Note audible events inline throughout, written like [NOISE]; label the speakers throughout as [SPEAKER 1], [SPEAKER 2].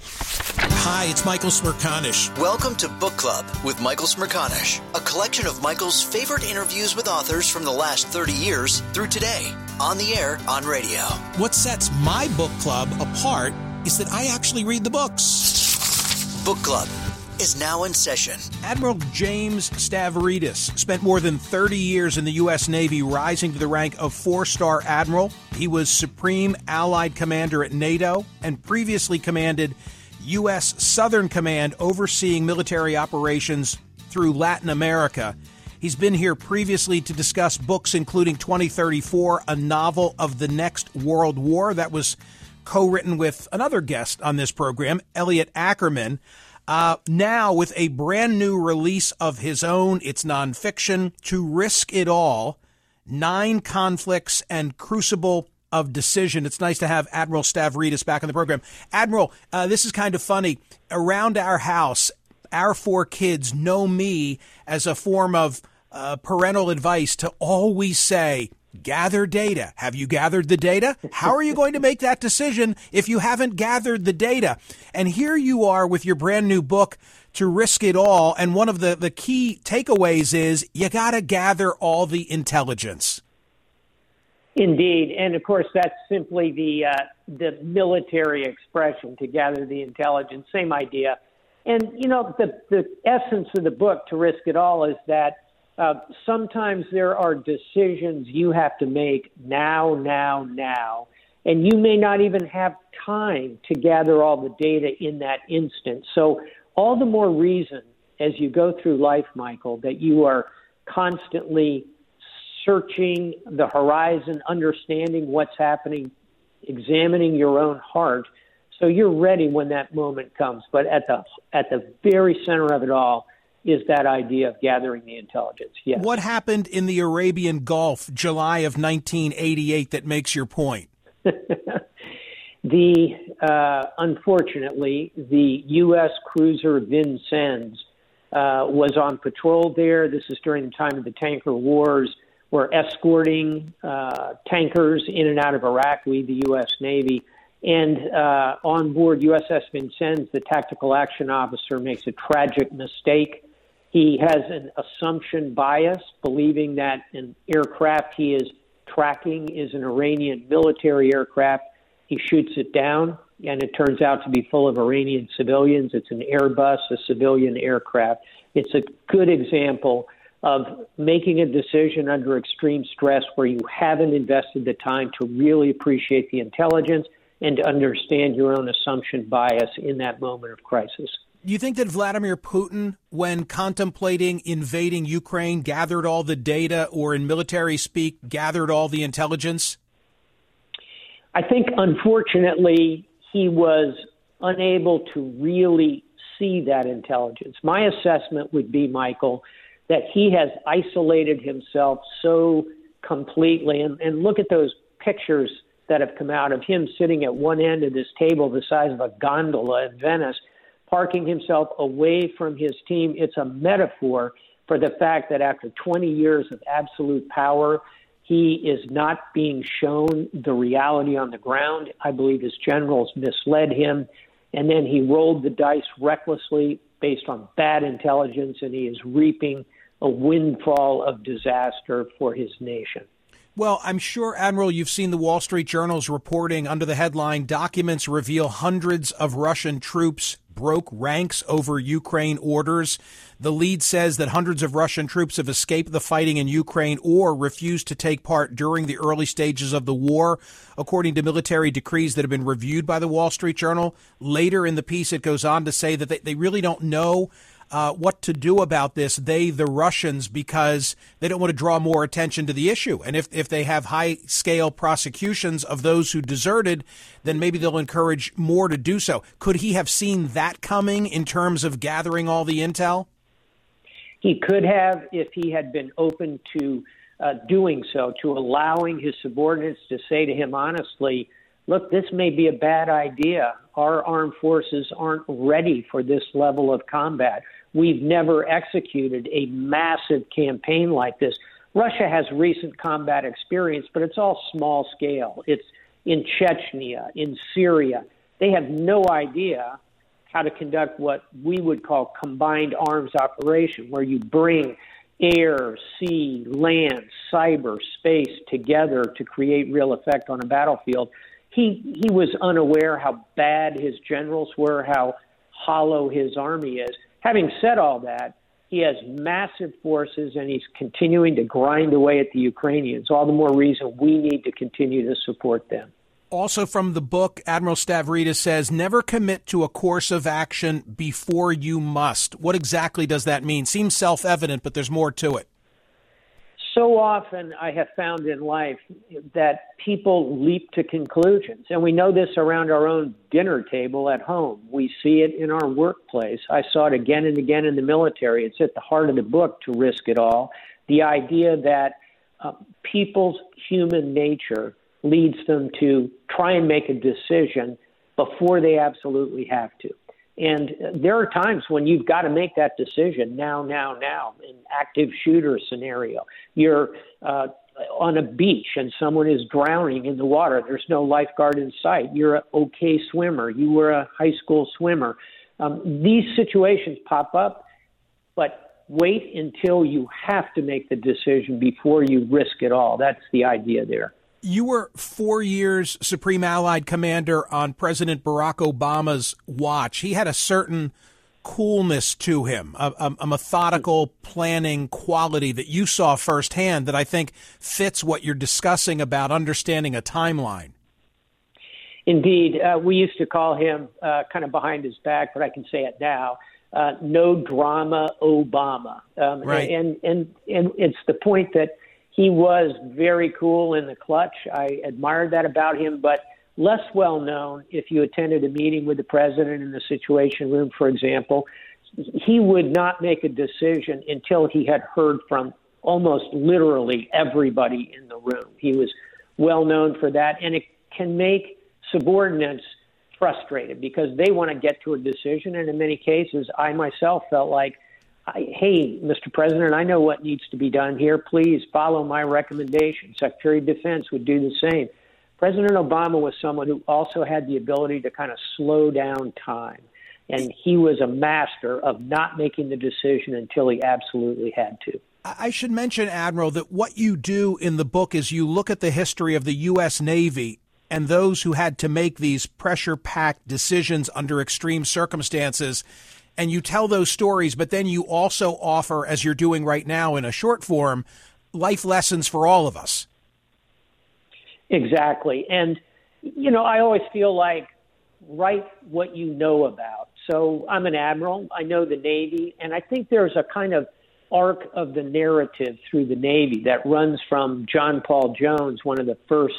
[SPEAKER 1] Hi, it's Michael Smerconish.
[SPEAKER 2] Welcome to Book Club with Michael Smerconish, a collection of Michael's favorite interviews with authors from the last 30 years through today, on the air, on radio.
[SPEAKER 1] What sets my book club apart is that I actually read the books.
[SPEAKER 2] Book Club is now in session.
[SPEAKER 1] Admiral James Stavridis spent more than 30 years in the U.S. Navy, rising to the rank of four star admiral. He was Supreme Allied Commander at NATO and previously commanded U.S. Southern Command, overseeing military operations through Latin America. He's been here previously to discuss books including 2034, a novel of the next world war that was co written with another guest on this program, Elliot Ackerman. Uh, now, with a brand new release of his own, it's nonfiction, To Risk It All Nine Conflicts and Crucible of Decision. It's nice to have Admiral Stavridis back on the program. Admiral, uh, this is kind of funny. Around our house, our four kids know me as a form of uh, parental advice to always say, gather data. Have you gathered the data? How are you going to make that decision if you haven't gathered the data? And here you are with your brand new book to risk it all. And one of the, the key takeaways is you got to gather all the intelligence.
[SPEAKER 3] Indeed, and of course that's simply the uh, the military expression to gather the intelligence. Same idea, and you know the the essence of the book to risk it all is that uh, sometimes there are decisions you have to make now, now, now, and you may not even have time to gather all the data in that instant. So, all the more reason as you go through life, Michael, that you are constantly searching the horizon, understanding what's happening, examining your own heart, so you're ready when that moment comes. But at the at the very center of it all is that idea of gathering the intelligence. Yes.
[SPEAKER 1] What happened in the Arabian Gulf, July of 1988, that makes your point? [LAUGHS]
[SPEAKER 3] the uh, unfortunately, the U.S. cruiser Vincennes uh, was on patrol there. This is during the time of the tanker wars. We're escorting uh, tankers in and out of Iraq. We, the U.S. Navy. And uh, on board USS Vincennes, the tactical action officer makes a tragic mistake he has an assumption bias, believing that an aircraft he is tracking is an Iranian military aircraft. He shoots it down, and it turns out to be full of Iranian civilians. It's an Airbus, a civilian aircraft. It's a good example of making a decision under extreme stress where you haven't invested the time to really appreciate the intelligence and to understand your own assumption bias in that moment of crisis.
[SPEAKER 1] Do you think that Vladimir Putin, when contemplating invading Ukraine, gathered all the data, or in military speak, gathered all the intelligence?
[SPEAKER 3] I think, unfortunately, he was unable to really see that intelligence. My assessment would be, Michael, that he has isolated himself so completely. And, and look at those pictures that have come out of him sitting at one end of this table, the size of a gondola in Venice, parking himself away from his team. It's a metaphor for the fact that after 20 years of absolute power, he is not being shown the reality on the ground. I believe his generals misled him, and then he rolled the dice recklessly based on bad intelligence, and he is reaping a windfall of disaster for his nation.
[SPEAKER 1] Well, I'm sure, Admiral, you've seen the Wall Street Journal's reporting under the headline Documents Reveal Hundreds of Russian Troops Broke Ranks Over Ukraine Orders. The lead says that hundreds of Russian troops have escaped the fighting in Ukraine or refused to take part during the early stages of the war, according to military decrees that have been reviewed by the Wall Street Journal. Later in the piece, it goes on to say that they, they really don't know uh, what to do about this, they, the Russians, because they don't want to draw more attention to the issue. And if, if they have high scale prosecutions of those who deserted, then maybe they'll encourage more to do so. Could he have seen that coming in terms of gathering all the intel?
[SPEAKER 3] He could have if he had been open to uh, doing so, to allowing his subordinates to say to him honestly, look, this may be a bad idea. Our armed forces aren't ready for this level of combat. We've never executed a massive campaign like this. Russia has recent combat experience, but it's all small scale. It's in Chechnya, in Syria. They have no idea how to conduct what we would call combined arms operation, where you bring air, sea, land, cyber, space together to create real effect on a battlefield. He he was unaware how bad his generals were, how hollow his army is. Having said all that, he has massive forces and he's continuing to grind away at the Ukrainians. All the more reason we need to continue to support them.
[SPEAKER 1] Also, from the book, Admiral Stavridis says, never commit to a course of action before you must. What exactly does that mean? Seems self evident, but there's more to it
[SPEAKER 3] so often I have found in life that people leap to conclusions. And we know this around our own dinner table at home. We see it in our workplace. I saw it again and again in the military. It's at the heart of the book to risk it all. The idea that uh, people's human nature leads them to try and make a decision before they absolutely have to. And there are times when you've got to make that decision now, now, now, in active shooter scenario. You're uh, on a beach and someone is drowning in the water. There's no lifeguard in sight. You're an okay swimmer. You were a high school swimmer. Um, these situations pop up, but wait until you have to make the decision before you risk it all. That's the idea there.
[SPEAKER 1] You were four years Supreme Allied Commander on President Barack Obama's watch. He had a certain coolness to him, a, a, a, methodical planning quality that you saw firsthand that I think fits what you're discussing about understanding a timeline.
[SPEAKER 3] Indeed. Uh, we used to call him uh, kind of behind his back, but I can say it now. Uh, no drama Obama.
[SPEAKER 1] Um, right.
[SPEAKER 3] And, and, and it's the point that he was very cool in the clutch. I admired that about him, but less well known if you attended a meeting with the president in the Situation Room, for example. He would not make a decision until he had heard from almost literally everybody in the room. He was well known for that, and it can make subordinates frustrated because they want to get to a decision. And in many cases, I myself felt like hey, Mr. President, I know what needs to be done here. Please follow my recommendation. Secretary of Defense would do the same. President Obama was someone who also had the ability to kind of slow down time. And he was a master of not making the decision until he absolutely had to.
[SPEAKER 1] I should mention, Admiral, that what you do in the book is you look at the history of the U.S. Navy and those who had to make these pressure packed decisions under extreme circumstances. And you tell those stories, but then you also offer, as you're doing right now in a short form, life lessons for all of us.
[SPEAKER 3] Exactly. And, you know, I always feel like write what you know about. So I'm an admiral, I know the Navy, and I think there's a kind of arc of the narrative through the Navy that runs from John Paul Jones, one of the first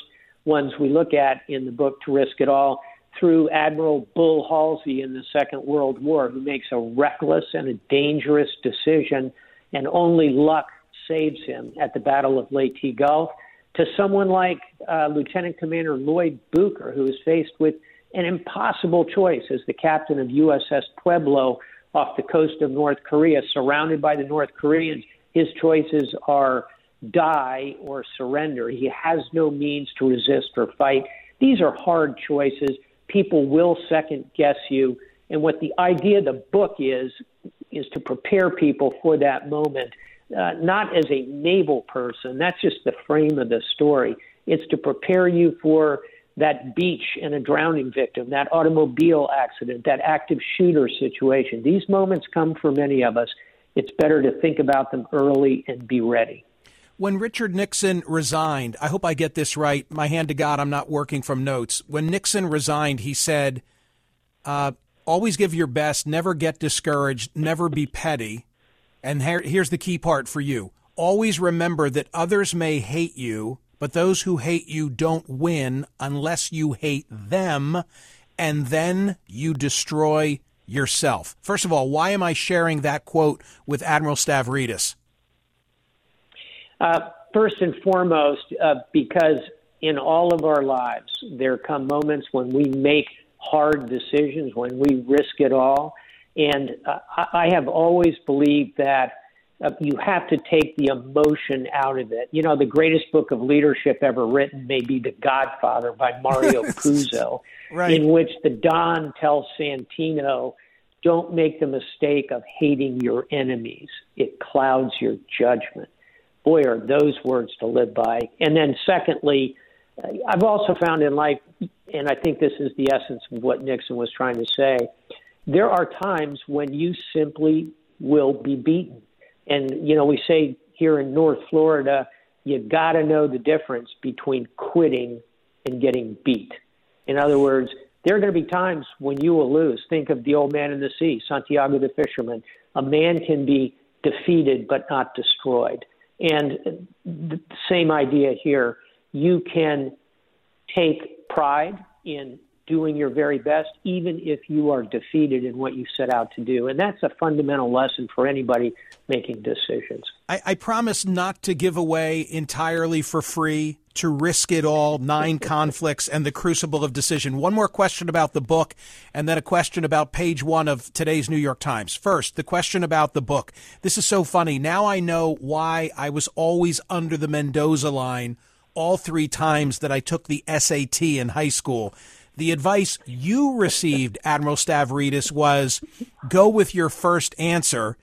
[SPEAKER 3] ones we look at in the book To Risk It All, through Admiral Bull Halsey in the Second World War, who makes a reckless and a dangerous decision, and only luck saves him at the Battle of Leyte Gulf, to someone like uh, Lieutenant Commander Lloyd Bucher, who is faced with an impossible choice as the captain of USS Pueblo off the coast of North Korea, surrounded by the North Koreans. His choices are die or surrender. He has no means to resist or fight. These are hard choices. People will second guess you. And what the idea of the book is, is to prepare people for that moment, uh, not as a naval person. That's just the frame of the story. It's to prepare you for that beach and a drowning victim, that automobile accident, that active shooter situation. These moments come for many of us. It's better to think about them early and be ready.
[SPEAKER 1] When Richard Nixon resigned, I hope I get this right. My hand to God, I'm not working from notes. When Nixon resigned, he said, uh, always give your best, never get discouraged, never be petty. And here, here's the key part for you always remember that others may hate you, but those who hate you don't win unless you hate them, and then you destroy yourself. First of all, why am I sharing that quote with Admiral Stavridis?
[SPEAKER 3] Uh, first and foremost, uh, because in all of our lives, there come moments when we make hard decisions, when we risk it all. And uh, I have always believed that uh, you have to take the emotion out of it. You know, the greatest book of leadership ever written may be The Godfather by Mario [LAUGHS] Puzo, right. in which the Don tells Santino, don't make the mistake of hating your enemies. It clouds your judgment. Boy, are those words to live by. And then, secondly, I've also found in life, and I think this is the essence of what Nixon was trying to say, there are times when you simply will be beaten and, you know, we say here in North Florida, you got to know the difference between quitting and getting beat. In other words, there are going to be times when you will lose. Think of the old man in the sea, Santiago the fisherman. A man can be defeated but not destroyed. And the same idea here. You can take pride in doing your very best, even if you are defeated in what you set out to do. And that's a fundamental lesson for anybody making decisions.
[SPEAKER 1] I, I promise not to give away entirely for free, to risk it all, nine [LAUGHS] conflicts, and the crucible of decision. One more question about the book, and then a question about page one of today's New York Times. First, the question about the book. This is so funny. Now I know why I was always under the Mendoza line all three times that I took the SAT in high school the advice you received, Admiral Stavridis, was go with your first answer.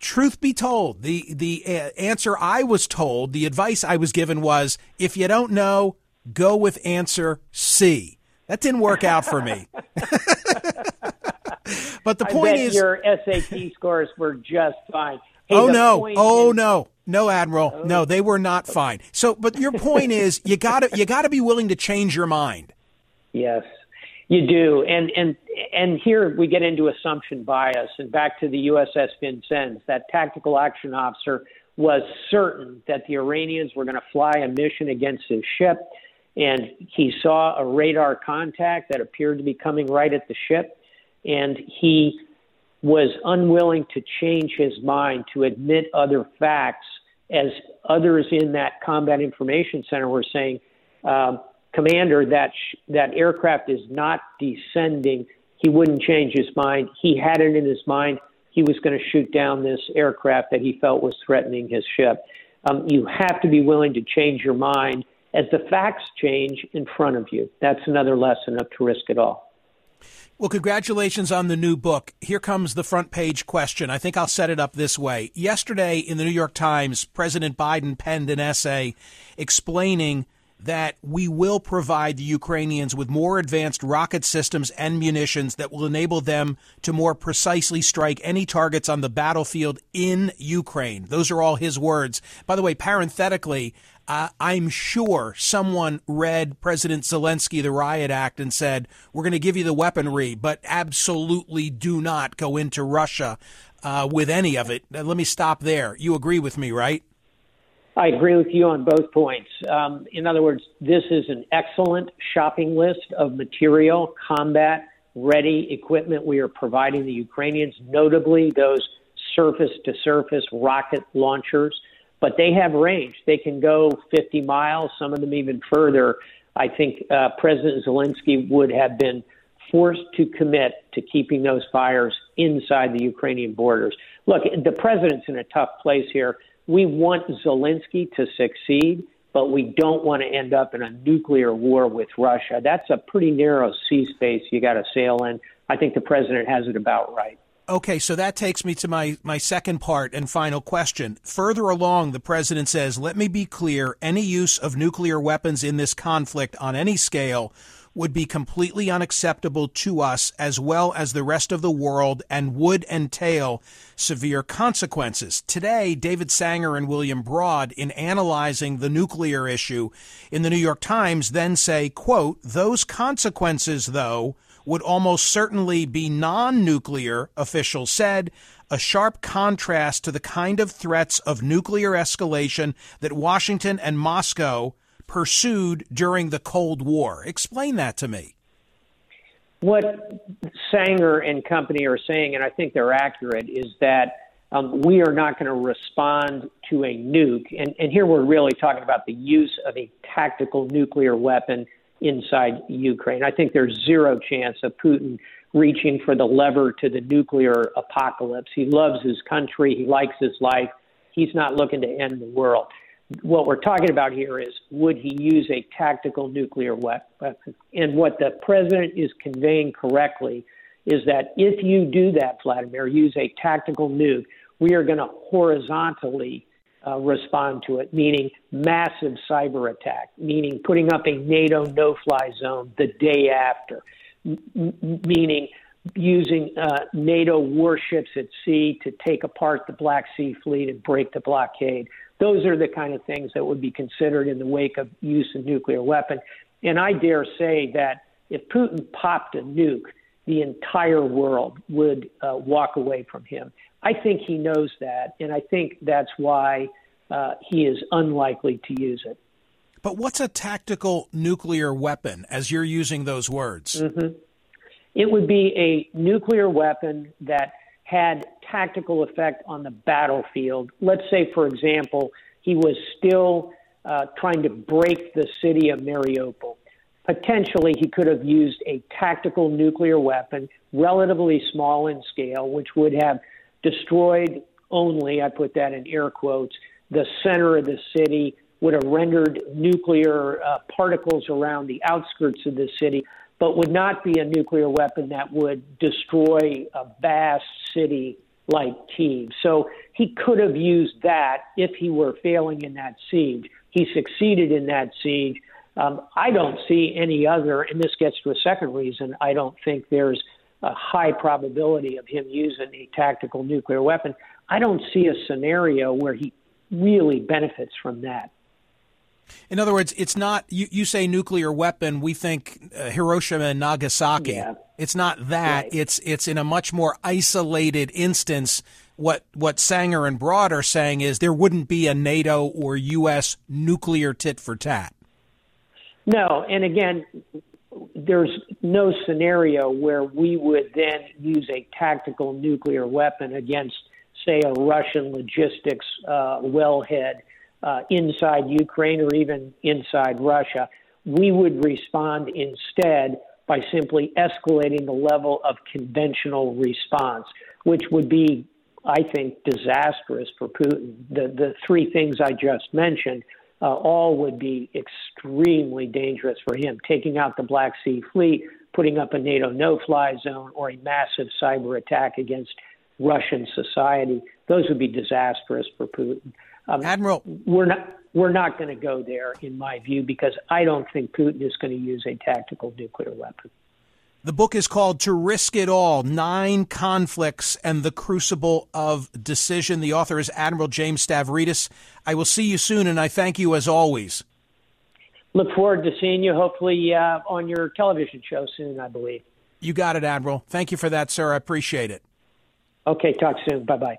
[SPEAKER 1] Truth be told, the the uh, answer I was told, the advice I was given was, if you don't know, go with answer C. That didn't work out for me. [LAUGHS] but the point is,
[SPEAKER 3] your SAT scores were just fine.
[SPEAKER 1] Hey, oh no! Oh is- no! No, Admiral. Oh. No, they were not fine. So, but your point is, you gotta you gotta be willing to change your mind.
[SPEAKER 3] Yes, you do. And and and here we get into assumption bias. And back to the USS Vincennes, that tactical action officer was certain that the Iranians were going to fly a mission against his ship, and he saw a radar contact that appeared to be coming right at the ship, and he was unwilling to change his mind to admit other facts as others in that combat information center were saying um, commander that sh- that aircraft is not descending, he wouldn't change his mind. He had it in his mind. He was going to shoot down this aircraft that he felt was threatening his ship. Um, you have to be willing to change your mind as the facts change in front of you. That's another lesson of to risk it all.
[SPEAKER 1] Well, congratulations on the new book. Here comes the front page question. I think I'll set it up this way. Yesterday in the New York Times, President Biden penned an essay explaining that we will provide the Ukrainians with more advanced rocket systems and munitions that will enable them to more precisely strike any targets on the battlefield in Ukraine. Those are all his words. By the way, parenthetically, uh, I'm sure someone read President Zelensky, the Riot Act, and said, We're going to give you the weaponry, but absolutely do not go into Russia uh, with any of it. let me stop there. You agree with me, right?
[SPEAKER 3] I agree with you on both points. Um, in other words, this is an excellent shopping list of material, combat ready equipment we are providing the Ukrainians, notably those surface to surface rocket launchers but they have range. They can go 50 miles, some of them even further. I think uh, President Zelensky would have been forced to commit to keeping those fires inside the Ukrainian borders. Look, the president's in a tough place here. We want Zelensky to succeed, but we don't want to end up in a nuclear war with Russia. That's a pretty narrow sea space you got to sail in. I think the president has it about right.
[SPEAKER 1] Okay, so that takes me to my, my second part and final question. Further along, the president says, Let me be clear any use of nuclear weapons in this conflict on any scale would be completely unacceptable to us as well as the rest of the world and would entail severe consequences. Today, David Sanger and William Broad, in analyzing the nuclear issue in the New York Times, then say, quote, those consequences, though, would almost certainly be non nuclear, officials said, a sharp contrast to the kind of threats of nuclear escalation that Washington and Moscow pursued during the Cold War. Explain that to me.
[SPEAKER 3] What Sanger and company are saying, and I think they're accurate, is that um, we are not going to respond to a nuke. And, and here we're really talking about the use of a tactical nuclear weapon inside Ukraine. I think there's zero chance of Putin reaching for the lever to the nuclear apocalypse. He loves his country, he likes his life. He's not looking to end the world. What we're talking about here is would he use a tactical nuclear weapon? And what the president is conveying correctly is that if you do that, Vladimir, use a tactical nuke, we are going to horizontally uh, respond to it, meaning massive cyber attack, meaning putting up a NATO no fly zone the day after, m- meaning using uh, NATO warships at sea to take apart the Black Sea Fleet and break the blockade. Those are the kind of things that would be considered in the wake of use of nuclear weapon. And I dare say that if Putin popped a nuke, the entire world would uh, walk away from him. I think he knows that, and I think that's why uh, he is unlikely to use it.
[SPEAKER 1] But what's a tactical nuclear weapon, as you're using those words?
[SPEAKER 3] Mm-hmm. It would be a nuclear weapon that had tactical effect on the battlefield. Let's say, for example, he was still uh, trying to break the city of Mariupol. Potentially, he could have used a tactical nuclear weapon, relatively small in scale, which would have destroyed only, I put that in air quotes, the center of the city, would have rendered nuclear uh, particles around the outskirts of the city, but would not be a nuclear weapon that would destroy a vast city like Kiev. So he could have used that if he were failing in that siege. He succeeded in that siege. Um, I don't see any other, and this gets to a second reason. I don't think there's a high probability of him using a tactical nuclear weapon. I don't see a scenario where he really benefits from that.
[SPEAKER 1] In other words, it's not you, you say nuclear weapon, we think uh, Hiroshima and Nagasaki.
[SPEAKER 3] Yeah.
[SPEAKER 1] It's not that. Right. It's it's in a much more isolated instance. What what Sanger and Broad are saying is there wouldn't be a NATO or US nuclear tit for tat.
[SPEAKER 3] No, and again, there's no scenario where we would then use a tactical nuclear weapon against, say, a Russian logistics uh, wellhead uh, inside Ukraine or even inside Russia. We would respond instead by simply escalating the level of conventional response, which would be, I think, disastrous for Putin. The, the three things I just mentioned uh, all would be extremely dangerous for him. Taking out the Black Sea Fleet, putting up a NATO no-fly zone or a massive cyber attack against Russian society. Those would be disastrous for Putin.
[SPEAKER 1] Um, Admiral,
[SPEAKER 3] we're not we're not going to go there, in my view, because I don't think Putin is going to use a tactical nuclear weapon.
[SPEAKER 1] The book is called To Risk It All Nine Conflicts and the Crucible of Decision. The author is Admiral James Stavridis. I will see you soon, and I thank you as always.
[SPEAKER 3] Look forward to seeing you, hopefully, uh, on your television show soon, I believe.
[SPEAKER 1] You got it, Admiral. Thank you for that, sir. I appreciate it.
[SPEAKER 3] Okay, talk soon. Bye bye.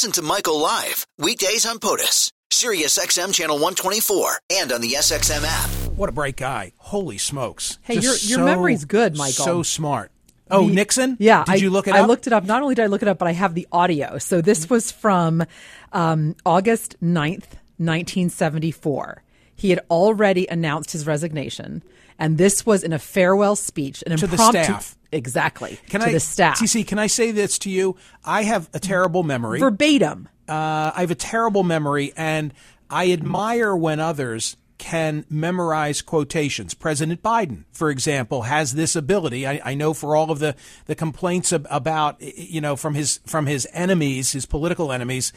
[SPEAKER 2] Listen to Michael live weekdays on POTUS, Sirius XM channel 124, and on the SXM app.
[SPEAKER 1] What a bright guy! Holy smokes!
[SPEAKER 4] Hey, Just your your so, memory's good, Michael.
[SPEAKER 1] So smart. Oh, the, Nixon?
[SPEAKER 4] Yeah.
[SPEAKER 1] Did
[SPEAKER 4] I,
[SPEAKER 1] you look it
[SPEAKER 4] up?
[SPEAKER 1] I
[SPEAKER 4] looked it up. Not only did I look it up, but I have the audio. So this was from um, August 9th, 1974. He had already announced his resignation, and this was in a farewell speech, an
[SPEAKER 1] to
[SPEAKER 4] impromptu,
[SPEAKER 1] the staff.
[SPEAKER 4] Exactly.
[SPEAKER 1] Can
[SPEAKER 4] to
[SPEAKER 1] I,
[SPEAKER 4] the staff.
[SPEAKER 1] TC, can I say this to you? I have a terrible memory.
[SPEAKER 4] Verbatim.
[SPEAKER 1] Uh, I have a terrible memory, and I admire when others can memorize quotations. President Biden, for example, has this ability. I, I know for all of the, the complaints ab- about, you know, from his from his enemies, his political enemies,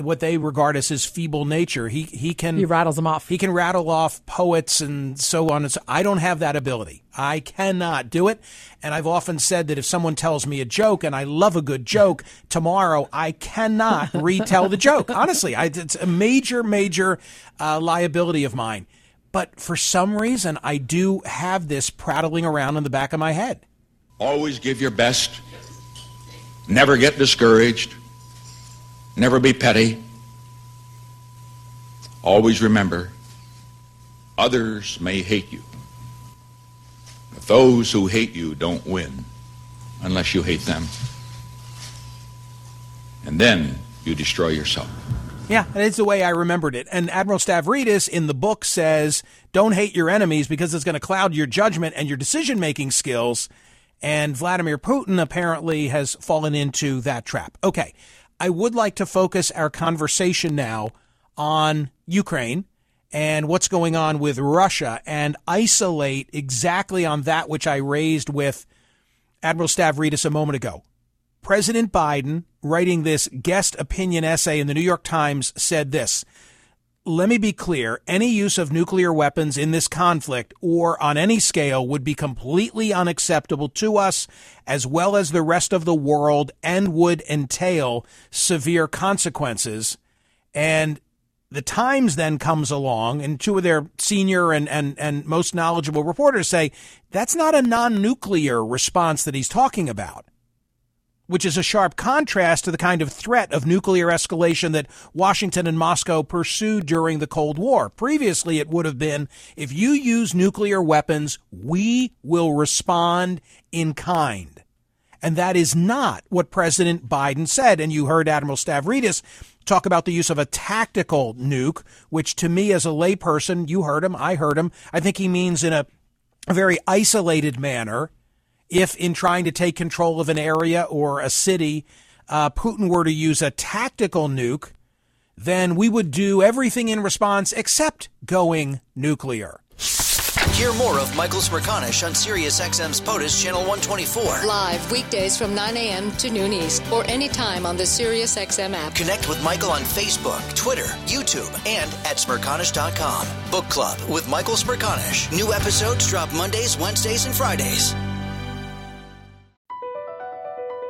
[SPEAKER 1] what they regard as his feeble nature, he he can
[SPEAKER 4] he rattles them off.
[SPEAKER 1] He can rattle off poets and so on. And so I don't have that ability. I cannot do it. And I've often said that if someone tells me a joke and I love a good joke, tomorrow I cannot [LAUGHS] retell the joke. Honestly, I, it's a major, major uh, liability of mine. But for some reason, I do have this prattling around in the back of my head.
[SPEAKER 5] Always give your best. Never get discouraged. Never be petty. Always remember, others may hate you. But those who hate you don't win unless you hate them. And then you destroy yourself.
[SPEAKER 1] Yeah, it's the way I remembered it. And Admiral Stavridis in the book says, don't hate your enemies because it's going to cloud your judgment and your decision making skills. And Vladimir Putin apparently has fallen into that trap. Okay, I would like to focus our conversation now on Ukraine and what's going on with Russia and isolate exactly on that which I raised with Admiral Stavridis a moment ago. President Biden, writing this guest opinion essay in the New York Times, said this Let me be clear any use of nuclear weapons in this conflict or on any scale would be completely unacceptable to us as well as the rest of the world and would entail severe consequences. And the Times then comes along, and two of their senior and, and, and most knowledgeable reporters say that's not a non nuclear response that he's talking about which is a sharp contrast to the kind of threat of nuclear escalation that Washington and Moscow pursued during the Cold War. Previously, it would have been if you use nuclear weapons, we will respond in kind. And that is not what President Biden said. And you heard Admiral Stavridis talk about the use of a tactical nuke, which to me as a layperson, you heard him, I heard him. I think he means in a, very isolated manner if in trying to take control of an area or a city, uh, Putin were to use a tactical nuke, then we would do everything in response except going nuclear.
[SPEAKER 2] Hear more of Michael Smerconish on SiriusXM's POTUS Channel 124.
[SPEAKER 6] Live weekdays from 9 a.m. to noon East or anytime on the SiriusXM app.
[SPEAKER 2] Connect with Michael on Facebook, Twitter, YouTube, and at Smerconish.com. Book Club with Michael Smerconish. New episodes drop Mondays, Wednesdays, and Fridays.